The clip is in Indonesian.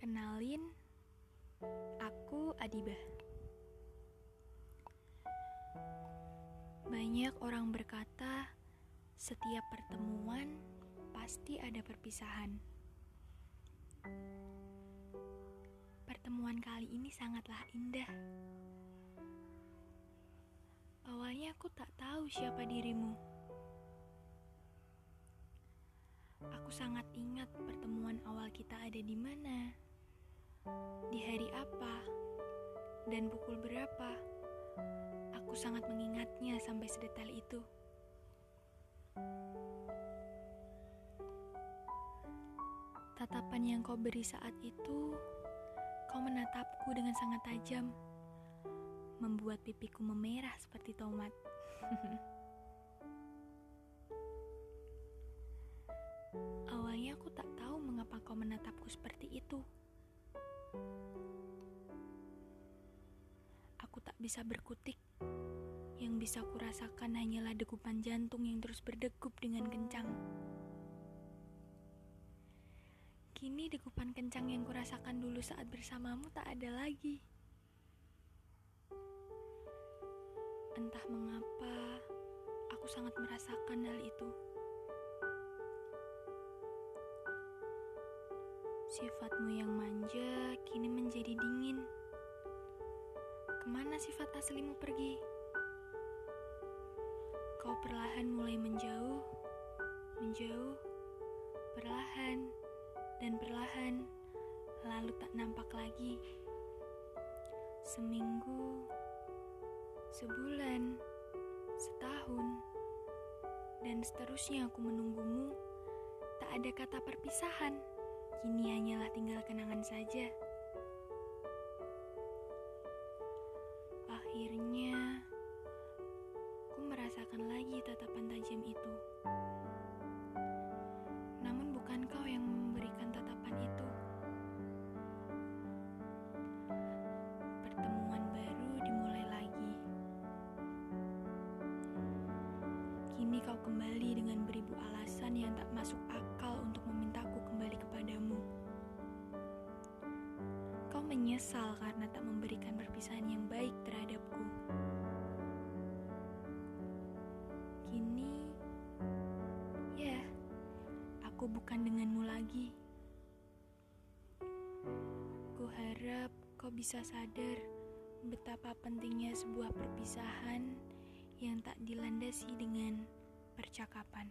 Kenalin, aku Adibah. Banyak orang berkata, setiap pertemuan pasti ada perpisahan. Pertemuan kali ini sangatlah indah. Awalnya aku tak tahu siapa dirimu. Aku sangat ingat pertemuan awal kita ada di mana, di hari apa, dan pukul berapa. Aku sangat mengingatnya sampai sedetail itu. Tatapan yang kau beri saat itu, kau menatapku dengan sangat tajam, membuat pipiku memerah seperti tomat. Awalnya aku tak tahu mengapa kau menatapku seperti itu. Aku tak bisa berkutik. Yang bisa kurasakan hanyalah degupan jantung yang terus berdegup dengan kencang. Kini degupan kencang yang kurasakan dulu saat bersamamu tak ada lagi. Entah mengapa, aku sangat merasakan hal itu. Sifatmu yang manja kini menjadi dingin. Ke mana sifat aslimu pergi? Kau perlahan mulai menjauh, menjauh, perlahan, dan perlahan, lalu tak nampak lagi. Seminggu, sebulan, setahun, dan seterusnya aku menunggumu. Tak ada kata perpisahan, kini hanyalah tinggal kenangan saja. Akhirnya, ku merasakan lagi tatapan tajam itu. Kini kau kembali dengan beribu alasan yang tak masuk akal untuk memintaku kembali kepadamu. Kau menyesal karena tak memberikan perpisahan yang baik terhadapku. Kini, ya, aku bukan denganmu lagi. Ku harap kau bisa sadar betapa pentingnya sebuah perpisahan yang tak dilandasi dengan percakapan.